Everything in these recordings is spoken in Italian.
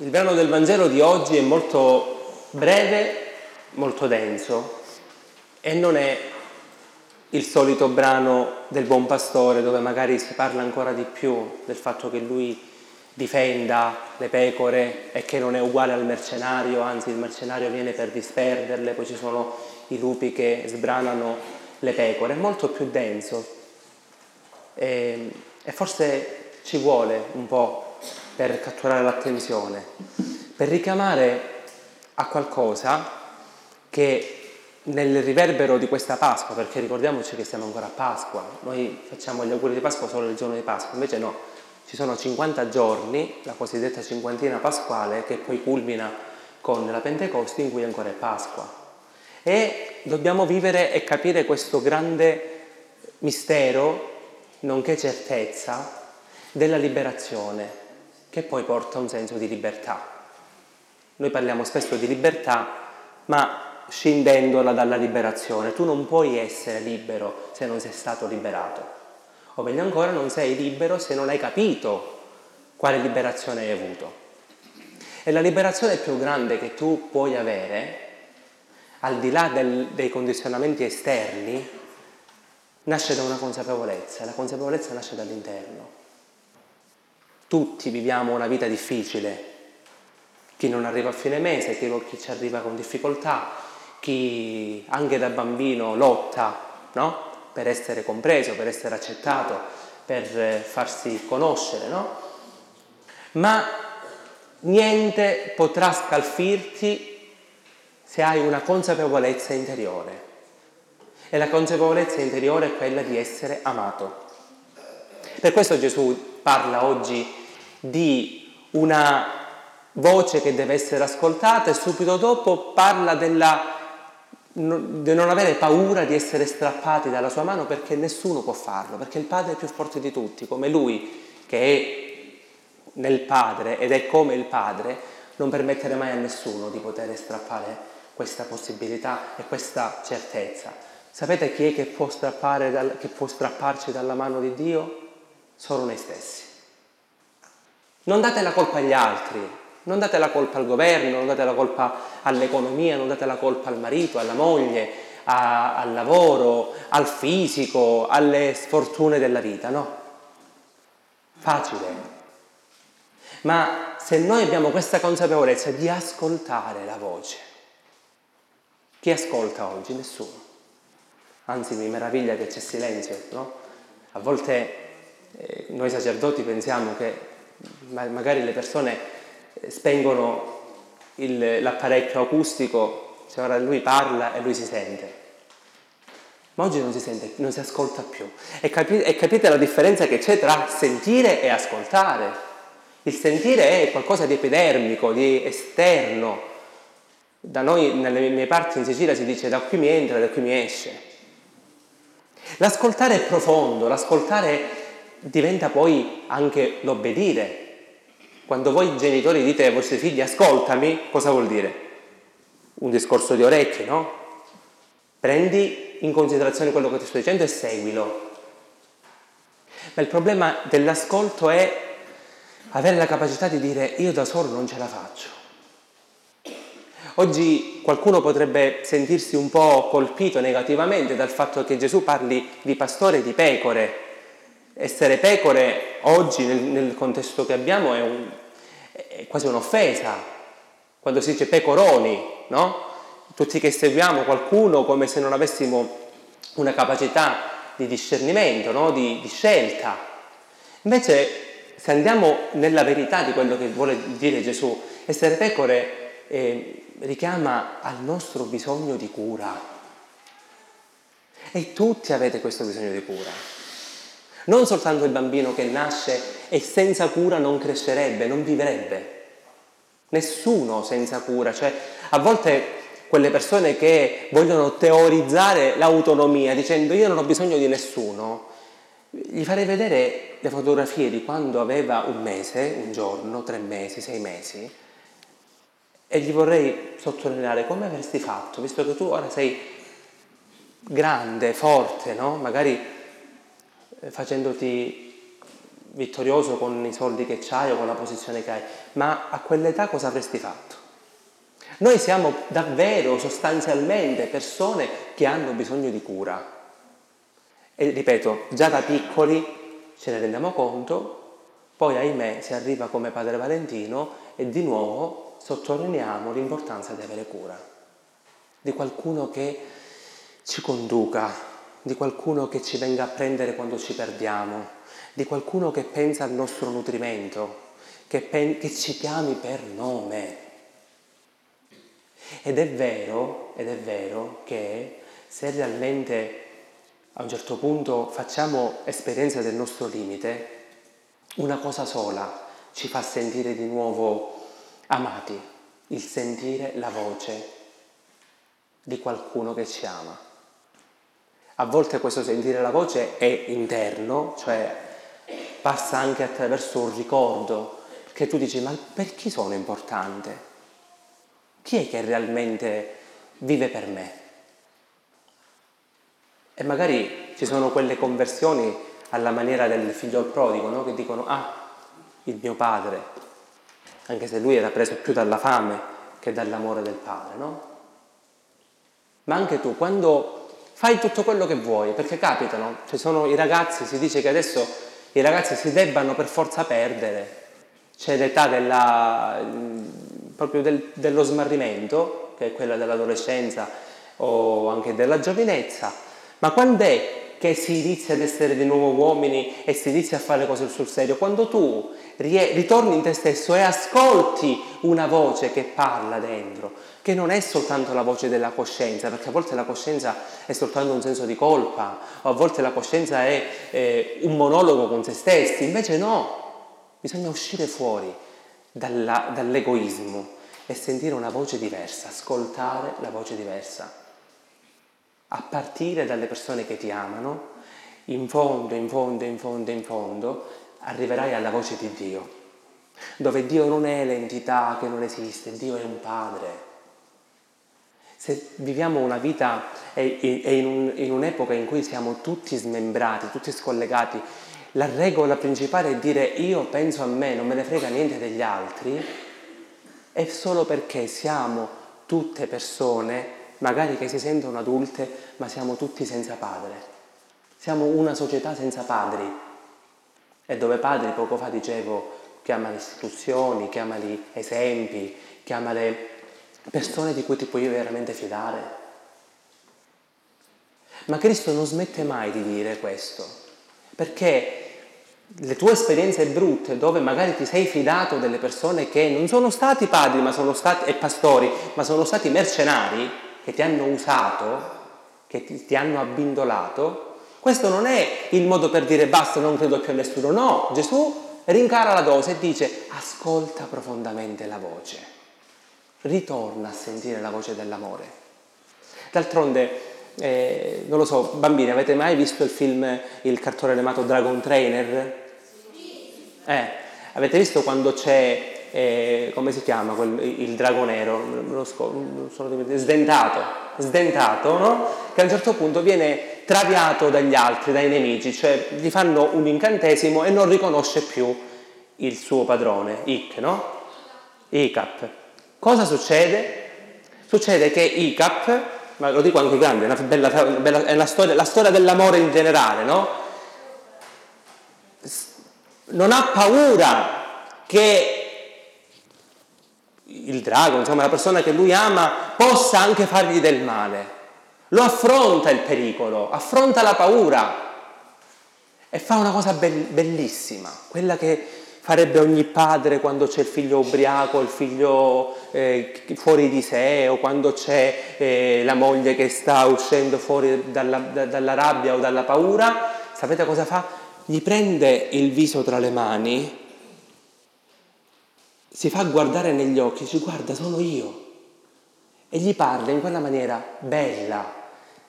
Il brano del Vangelo di oggi è molto breve, molto denso e non è il solito brano del buon pastore dove magari si parla ancora di più del fatto che lui difenda le pecore e che non è uguale al mercenario, anzi il mercenario viene per disperderle, poi ci sono i lupi che sbranano le pecore, è molto più denso. E, e forse ci vuole un po' per catturare l'attenzione, per richiamare a qualcosa che nel riverbero di questa Pasqua, perché ricordiamoci che siamo ancora a Pasqua, noi facciamo gli auguri di Pasqua solo il giorno di Pasqua, invece no, ci sono 50 giorni, la cosiddetta cinquantina pasquale, che poi culmina con la Pentecoste in cui ancora è Pasqua. E dobbiamo vivere e capire questo grande mistero, nonché certezza, della liberazione, che poi porta a un senso di libertà. Noi parliamo spesso di libertà, ma scindendola dalla liberazione. Tu non puoi essere libero se non sei stato liberato. O meglio ancora, non sei libero se non hai capito quale liberazione hai avuto. E la liberazione più grande che tu puoi avere, al di là del, dei condizionamenti esterni, nasce da una consapevolezza, la consapevolezza nasce dall'interno. Tutti viviamo una vita difficile, chi non arriva a fine mese, chi, ci arriva con difficoltà, chi anche da bambino lotta no? per essere compreso, per essere accettato, per farsi conoscere, no? Ma niente potrà scalfirti se hai una consapevolezza interiore. E la consapevolezza interiore è quella di essere amato. Per questo Gesù parla oggi di una voce che deve essere ascoltata e subito dopo parla della, di non avere paura di essere strappati dalla sua mano perché nessuno può farlo, perché il Padre è più forte di tutti, come Lui che è nel Padre ed è come il Padre, non permettere mai a nessuno di poter strappare questa possibilità e questa certezza. Sapete chi è che può, che può strapparci dalla mano di Dio? Solo noi stessi. Non date la colpa agli altri, non date la colpa al governo, non date la colpa all'economia, non date la colpa al marito, alla moglie, a, al lavoro, al fisico, alle sfortune della vita, no. Facile. Ma se noi abbiamo questa consapevolezza di ascoltare la voce, chi ascolta oggi? Nessuno. Anzi, mi meraviglia che c'è silenzio, no? A volte eh, noi sacerdoti pensiamo che magari le persone eh, spengono il, l'apparecchio acustico, se ora lui parla e lui si sente. Ma oggi non si sente, non si ascolta più. E, capi, e capite la differenza che c'è tra sentire e ascoltare. Il sentire è qualcosa di epidermico, di esterno. Da noi, nelle mie parti in Sicilia, si dice da qui mi entra, da qui mi esce. L'ascoltare è profondo, l'ascoltare diventa poi anche l'obbedire. Quando voi genitori dite ai vostri figli ascoltami, cosa vuol dire? Un discorso di orecchie, no? Prendi in considerazione quello che ti sto dicendo e seguilo. Ma il problema dell'ascolto è avere la capacità di dire io da solo non ce la faccio. Oggi qualcuno potrebbe sentirsi un po' colpito negativamente dal fatto che Gesù parli di pastore e di pecore, essere pecore oggi nel, nel contesto che abbiamo è, un, è, quasi un'offesa. Quando si dice pecoroni, no? Tutti che seguiamo qualcuno come se non avessimo una capacità di discernimento, no? di, di scelta. Invece, se andiamo nella verità di quello che vuole dire Gesù, essere pecore eh, richiama al nostro bisogno di cura. E tutti avete questo bisogno di cura. Non soltanto il bambino che nasce e senza cura non crescerebbe, non vivrebbe. Nessuno senza cura, cioè a volte quelle persone che vogliono teorizzare l'autonomia dicendo io non ho bisogno di nessuno, gli farei vedere le fotografie di quando aveva un mese, un giorno, tre mesi, sei mesi e gli vorrei sottolineare come avresti fatto, visto che tu ora sei grande, forte, no? Magari facendoti vittorioso con i soldi che hai o con la posizione che hai, ma a quell'età cosa avresti fatto? Noi siamo davvero sostanzialmente persone che hanno bisogno di cura. E ripeto, già da piccoli ce ne rendiamo conto, poi ahimè si arriva come Padre Valentino e di nuovo sottolineiamo l'importanza di avere cura, di qualcuno che ci conduca, di qualcuno che ci venga a prendere quando ci perdiamo, di qualcuno che pensa al nostro nutrimento, che, pen- che ci chiami per nome. Ed è vero, ed è vero che se realmente a un certo punto facciamo esperienza del nostro limite, una cosa sola ci fa sentire di nuovo amati, il sentire la voce di qualcuno che ci ama. A volte questo sentire la voce è interno, cioè passa anche attraverso un ricordo, che tu dici ma per chi sono importante? Chi è che realmente vive per me? E magari ci sono quelle conversioni alla maniera del figlio prodigo, no? che dicono ah, il mio padre, anche se lui era preso più dalla fame che dall'amore del padre, no? Ma anche tu, quando fai tutto quello che vuoi, perché capitano, ci sono i ragazzi, si dice che adesso i ragazzi si debbano per forza perdere, c'è l'età della, proprio del, dello smarrimento, che è quella dell'adolescenza o anche della giovinezza, ma quando è che si inizia ad essere di nuovo uomini e si inizia a fare le cose sul serio? Quando tu ritorni in te stesso e ascolti una voce che parla dentro, che non è soltanto la voce della coscienza, perché a volte la coscienza è soltanto un senso di colpa, o a volte la coscienza è eh, un monologo con se stessi, invece no, bisogna uscire fuori dalla, dall'egoismo e sentire una voce diversa, ascoltare la voce diversa, a partire dalle persone che ti amano, in fondo, in fondo, in fondo, in fondo, arriverai alla voce di Dio, dove Dio non è l'entità che non esiste, Dio è un Padre. Se viviamo una vita e, in, un, in un'epoca in cui siamo tutti smembrati, tutti scollegati, la regola principale è dire io penso a me, non me ne frega niente degli altri, è solo perché siamo tutte persone, magari che si sentono adulte, ma siamo tutti senza padre. Siamo una società senza padri. E dove padri, poco fa dicevo, chiama le istituzioni, chiama gli esempi, chiama le persone di cui ti puoi veramente fidare. Ma Cristo non smette mai di dire questo, perché le tue esperienze brutte, dove magari ti sei fidato delle persone che non sono stati padri ma sono stati, e pastori, ma sono stati mercenari, che ti hanno usato, che ti, ti hanno abbindolato, questo non è il modo per dire basta, non credo più a nessuno. No, Gesù rincara la dose e dice ascolta profondamente la voce ritorna a sentire la voce dell'amore. D'altronde, eh, non lo so, bambini, avete mai visto il film, il cartone animato Dragon Trainer? Eh, avete visto quando c'è, eh, come si chiama, quel, il drago nero, lo sco- sdentato, sdentato, no? Che a un certo punto viene traviato dagli altri, dai nemici, cioè gli fanno un incantesimo e non riconosce più il suo padrone, Ick, no? Icap. Cosa succede? Succede che ICAP, ma lo dico anche ai grandi, è, una bella, bella, è una storia, la storia dell'amore in generale, no? Non ha paura che il drago, insomma la persona che lui ama, possa anche fargli del male. Lo affronta il pericolo, affronta la paura e fa una cosa bellissima, quella che farebbe ogni padre quando c'è il figlio ubriaco, il figlio eh, fuori di sé o quando c'è eh, la moglie che sta uscendo fuori dalla, da, dalla rabbia o dalla paura. Sapete cosa fa? Gli prende il viso tra le mani, si fa guardare negli occhi, dice guarda sono io e gli parla in quella maniera bella,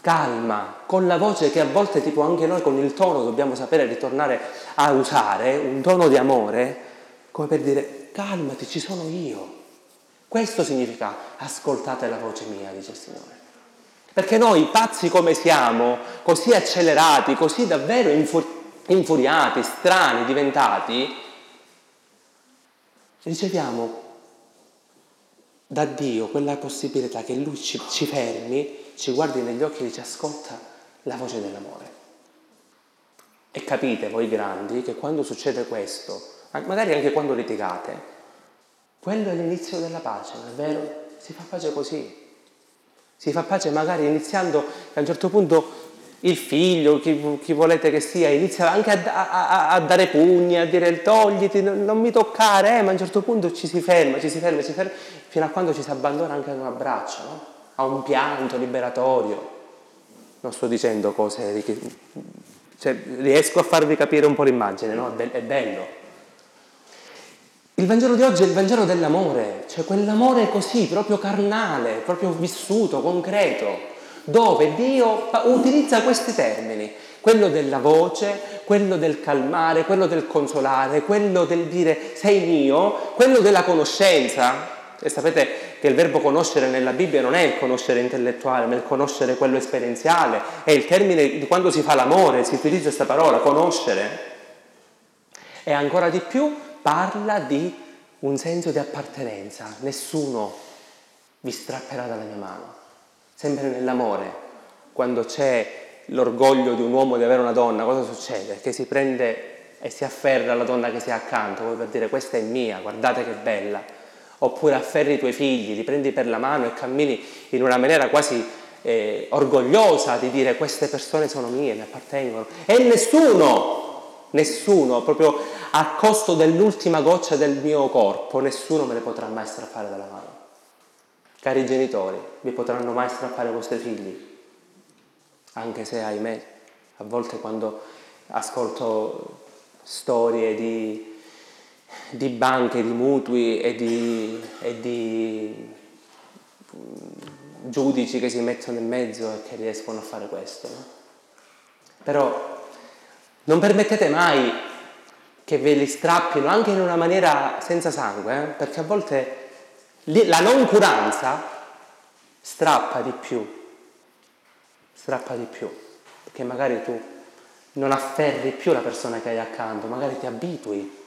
calma, con la voce che a volte tipo anche noi con il tono dobbiamo sapere ritornare a usare, un tono di amore, come per dire calmati, ci sono io. Questo significa ascoltate la voce mia, dice il Signore. Perché noi, pazzi come siamo, così accelerati, così davvero infur- infuriati, strani, diventati, riceviamo da Dio quella possibilità che Lui ci, ci fermi, ci guardi negli occhi e ci ascolta la voce dell'amore. E capite voi grandi che quando succede questo, magari anche quando litigate, quello è l'inizio della pace, non è vero? Si fa pace così. Si fa pace magari iniziando a un certo punto il figlio, chi, chi volete che sia, inizia anche a, a, a, dare pugni, a dire togliti, non, non mi toccare, eh, ma a un certo punto ci si ferma, ci si ferma, ci si ferma, fino a quando ci si abbandona anche ad un abbraccio, no? a un pianto liberatorio. Non sto dicendo cose, che, cioè, riesco a farvi capire un po' l'immagine, no? È bello. Il Vangelo di oggi è il Vangelo dell'amore, cioè quell'amore così, proprio carnale, proprio vissuto, concreto dove Dio utilizza questi termini, quello della voce, quello del calmare, quello del consolare, quello del dire sei mio, quello della conoscenza. E sapete che il verbo conoscere nella Bibbia non è il conoscere intellettuale, ma il conoscere quello esperienziale, è il termine di quando si fa l'amore, si utilizza questa parola, conoscere. E ancora di più parla di un senso di appartenenza, nessuno vi strapperà dalla mia mano sempre nell'amore, quando c'è l'orgoglio di un uomo di avere una donna, cosa succede? Che si prende e si afferra alla donna che si ha accanto, poi per dire questa è mia, guardate che bella. Oppure afferri i tuoi figli, li prendi per la mano e cammini in una maniera quasi eh, orgogliosa di dire queste persone sono mie, mi appartengono. E nessuno, nessuno, proprio a costo dell'ultima goccia del mio corpo, nessuno me le potrà mai strappare dalla mano. Cari genitori, vi potranno mai strappare i vostri figli? Anche se, ahimè, a volte quando ascolto storie di, di banche, di mutui e di, e di mm, giudici che si mettono in mezzo e che riescono a fare questo. No? Però non permettete mai che ve li strappino anche in una maniera senza sangue, eh? perché a volte la noncuranza strappa di più, strappa di più, perché magari tu non afferri più la persona che hai accanto, magari ti abitui.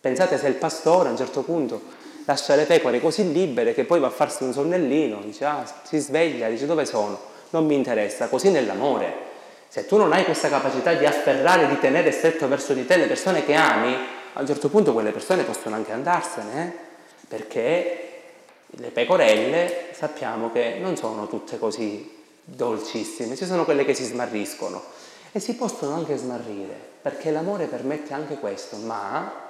Pensate se il pastore a un certo punto lascia le pecore così libere che poi va a farsi un sonnellino, dice ah, si sveglia, dice dove sono? Non mi interessa, così nell'amore. Se tu non hai questa capacità di afferrare, di tenere stretto verso di te le persone che ami, a un certo punto quelle persone possono anche andarsene, eh? perché le pecorelle sappiamo che non sono tutte così dolcissime, ci sono quelle che si smarriscono e si possono anche smarrire, perché l'amore permette anche questo, ma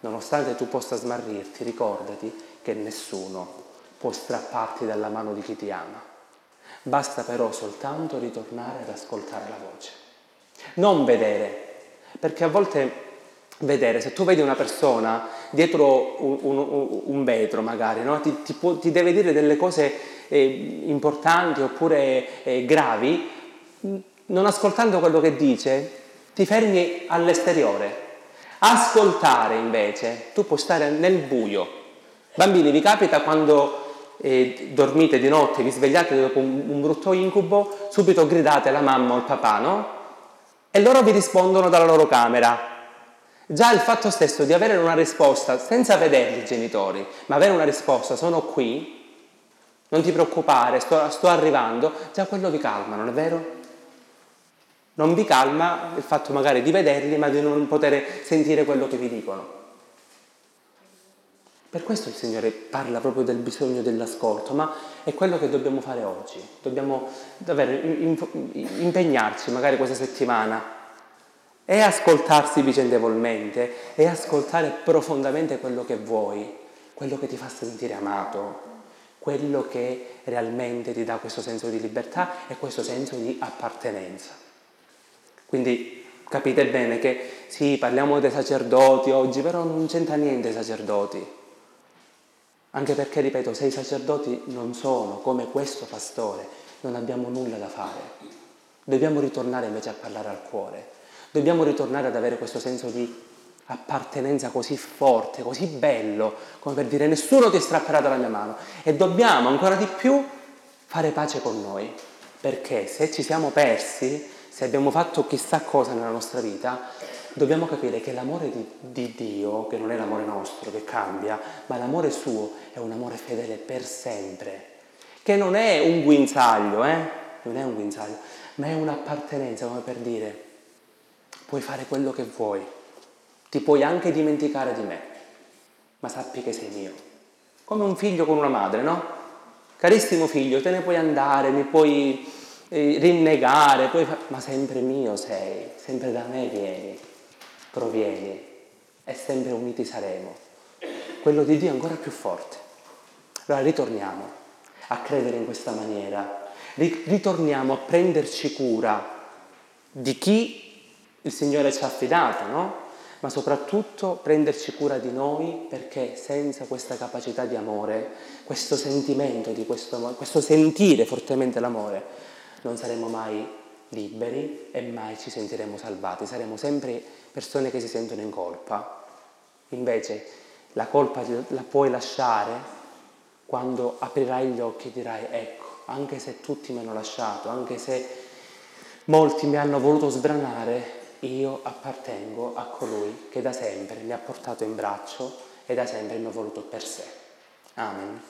nonostante tu possa smarrirti, ricordati che nessuno può strapparti dalla mano di chi ti ama. Basta però soltanto ritornare ad ascoltare la voce. Non vedere, perché a volte vedere, se tu vedi una persona dietro un, un, un vetro magari, no? ti, ti, può, ti, deve dire delle cose eh, importanti oppure eh, gravi, non ascoltando quello che dice, ti fermi all'esteriore. Ascoltare invece, tu puoi stare nel buio. Bambini, vi capita quando eh, dormite di notte, vi svegliate dopo un, un brutto incubo, subito gridate alla mamma o al papà, no? E loro vi rispondono dalla loro camera, Già il fatto stesso di avere una risposta senza vedere i genitori, ma avere una risposta, sono qui, non ti preoccupare, sto, sto arrivando, già quello vi calma, non è vero? Non vi calma il fatto magari di vederli, ma di non poter sentire quello che vi dicono. Per questo il Signore parla proprio del bisogno dell'ascolto, ma è quello che dobbiamo fare oggi. Dobbiamo davvero impegnarci magari questa settimana è ascoltarsi vicendevolmente, è ascoltare profondamente quello che vuoi, quello che ti fa sentire amato, quello che realmente ti dà questo senso di libertà e questo senso di appartenenza. Quindi capite bene che sì, parliamo dei sacerdoti oggi, però non c'entra niente i sacerdoti. Anche perché, ripeto, se i sacerdoti non sono come questo pastore, non abbiamo nulla da fare. Dobbiamo ritornare invece a parlare al cuore Dobbiamo ritornare ad avere questo senso di appartenenza così forte, così bello, come per dire nessuno ti strapperà dalla mia mano. E dobbiamo ancora di più fare pace con noi, perché se ci siamo persi, se abbiamo fatto chissà cosa nella nostra vita, dobbiamo capire che l'amore di, di, Dio, che non è l'amore nostro, che cambia, ma l'amore suo è un amore fedele per sempre, che non è un guinzaglio, eh? Non è un guinzaglio, ma è un'appartenenza, come per dire, puoi fare quello che vuoi, ti puoi anche dimenticare di me, ma sappi che sei mio. Come un figlio con una madre, no? Carissimo figlio, te ne puoi andare, mi puoi eh, rinnegare, puoi fa- ma sempre mio sei, sempre da me vieni provieni e sempre uniti saremo. Quello di Dio è ancora più forte. Allora ritorniamo a credere in questa maniera, ritorniamo a prenderci cura di chi il Signore ci ha affidato, no? Ma soprattutto prenderci cura di noi perché senza questa capacità di amore, questo sentimento, di questo, questo sentire fortemente l'amore, non saremo mai liberi e mai ci sentiremo salvati, saremo sempre persone che si sentono in colpa. Invece la colpa la puoi lasciare quando aprirai gli occhi e dirai ecco, anche se tutti mi hanno lasciato, anche se molti mi hanno voluto sbranare, io appartengo a colui che da sempre mi ha portato in braccio e da sempre mi ha voluto per sé. Amen.